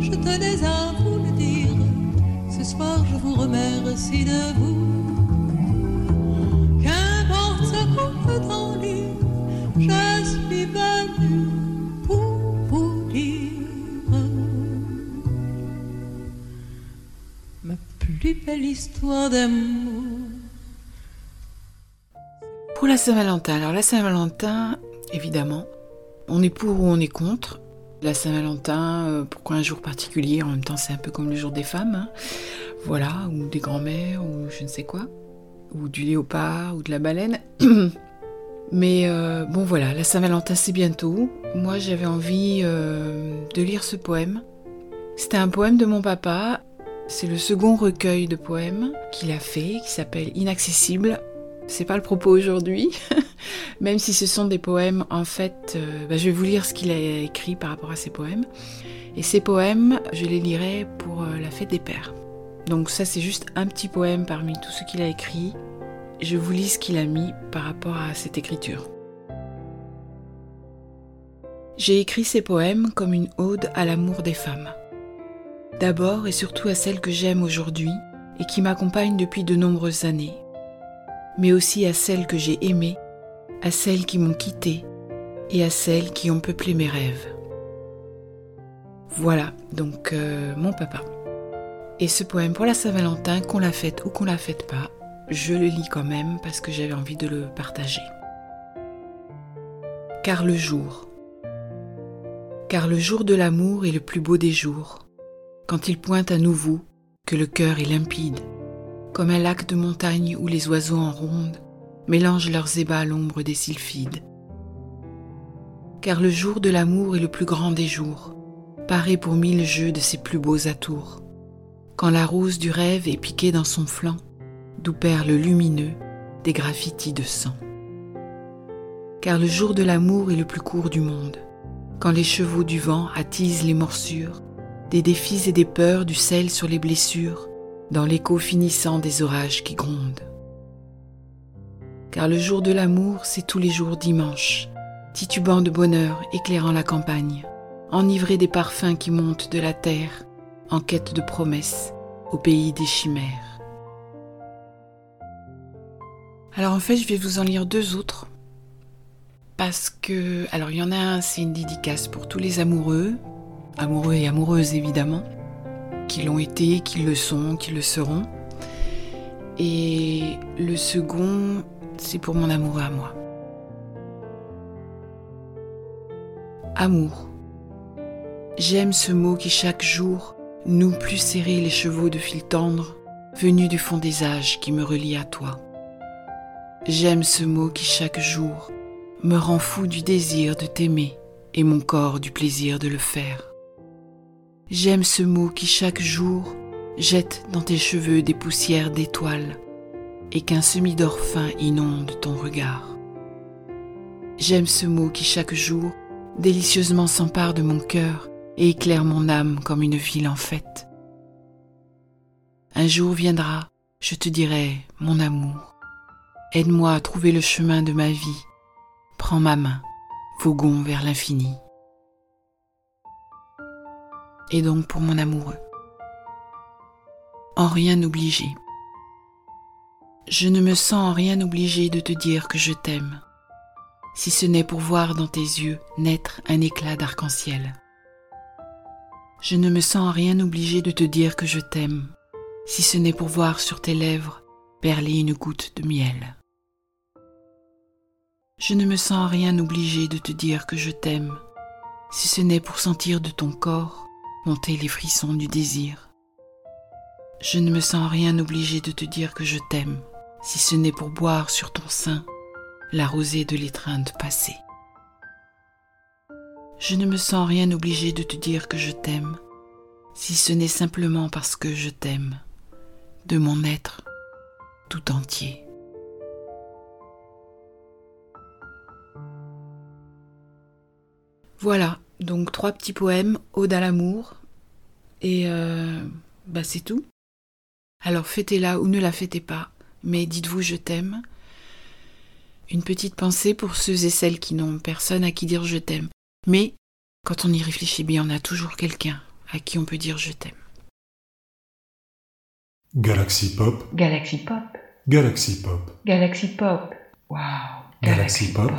je tenais à vous le dire. Ce soir, je vous remercie de vous. Qu'importe ce qu'on peut en dire, je suis venue pour vous dire ma plus belle histoire d'amour. Pour la Saint-Valentin, alors la Saint-Valentin, évidemment, on est pour ou on est contre. La Saint-Valentin, euh, pourquoi un jour particulier En même temps, c'est un peu comme le jour des femmes. hein. Voilà, ou des grands-mères, ou je ne sais quoi. Ou du léopard, ou de la baleine. Mais euh, bon, voilà, la Saint-Valentin, c'est bientôt. Moi, j'avais envie euh, de lire ce poème. C'était un poème de mon papa. C'est le second recueil de poèmes qu'il a fait, qui s'appelle Inaccessible. C'est pas le propos aujourd'hui, même si ce sont des poèmes, en fait, euh, bah, je vais vous lire ce qu'il a écrit par rapport à ces poèmes. Et ces poèmes, je les lirai pour euh, la fête des pères. Donc ça, c'est juste un petit poème parmi tout ce qu'il a écrit. Je vous lis ce qu'il a mis par rapport à cette écriture. J'ai écrit ces poèmes comme une ode à l'amour des femmes. D'abord et surtout à celles que j'aime aujourd'hui et qui m'accompagnent depuis de nombreuses années mais aussi à celles que j'ai aimées, à celles qui m'ont quitté et à celles qui ont peuplé mes rêves. Voilà donc euh, mon papa. Et ce poème pour la Saint-Valentin, qu'on l'a faite ou qu'on l'a faite pas, je le lis quand même parce que j'avais envie de le partager. Car le jour. Car le jour de l'amour est le plus beau des jours, quand il pointe à nouveau que le cœur est limpide comme un lac de montagne où les oiseaux en ronde mélangent leurs ébats à l'ombre des sylphides. Car le jour de l'amour est le plus grand des jours, paré pour mille jeux de ses plus beaux atours. Quand la rose du rêve est piquée dans son flanc, d'où perle lumineux des graffitis de sang. Car le jour de l'amour est le plus court du monde, quand les chevaux du vent attisent les morsures, des défis et des peurs du sel sur les blessures, dans l'écho finissant des orages qui grondent. Car le jour de l'amour, c'est tous les jours dimanche, titubant de bonheur, éclairant la campagne, enivré des parfums qui montent de la terre, en quête de promesses, au pays des chimères. Alors en fait, je vais vous en lire deux autres. Parce que, alors il y en a un, c'est une dédicace pour tous les amoureux, amoureux et amoureuses évidemment, qui l'ont été, qui le sont, qui le seront. Et le second, c'est pour mon amoureux à moi. Amour. J'aime ce mot qui chaque jour noue plus serré les chevaux de fil tendre, venus du fond des âges qui me relient à toi. J'aime ce mot qui chaque jour me rend fou du désir de t'aimer et mon corps du plaisir de le faire. J'aime ce mot qui chaque jour jette dans tes cheveux des poussières d'étoiles et qu'un semi-d'or fin inonde ton regard. J'aime ce mot qui chaque jour délicieusement s'empare de mon cœur et éclaire mon âme comme une ville en fête. Un jour viendra, je te dirai, mon amour, aide-moi à trouver le chemin de ma vie, prends ma main, voguons vers l'infini. Et donc pour mon amoureux. En rien obligé. Je ne me sens en rien obligé de te dire que je t'aime, si ce n'est pour voir dans tes yeux naître un éclat d'arc-en-ciel. Je ne me sens en rien obligé de te dire que je t'aime, si ce n'est pour voir sur tes lèvres perler une goutte de miel. Je ne me sens en rien obligé de te dire que je t'aime, si ce n'est pour sentir de ton corps les frissons du désir. Je ne me sens en rien obligé de te dire que je t'aime, si ce n'est pour boire sur ton sein la rosée de l'étreinte passée. Je ne me sens en rien obligé de te dire que je t'aime, si ce n'est simplement parce que je t'aime, de mon être tout entier. Voilà, donc trois petits poèmes, Ode à l'amour, et euh, bah c'est tout. Alors fêtez-la ou ne la fêtez pas, mais dites-vous je t'aime. Une petite pensée pour ceux et celles qui n'ont personne à qui dire je t'aime. Mais Quand on y réfléchit bien, on a toujours quelqu'un à qui on peut dire je t'aime. Galaxy Pop, Galaxy Pop, Galaxy Pop, Galaxy Pop. Waouh, Galaxy Pop.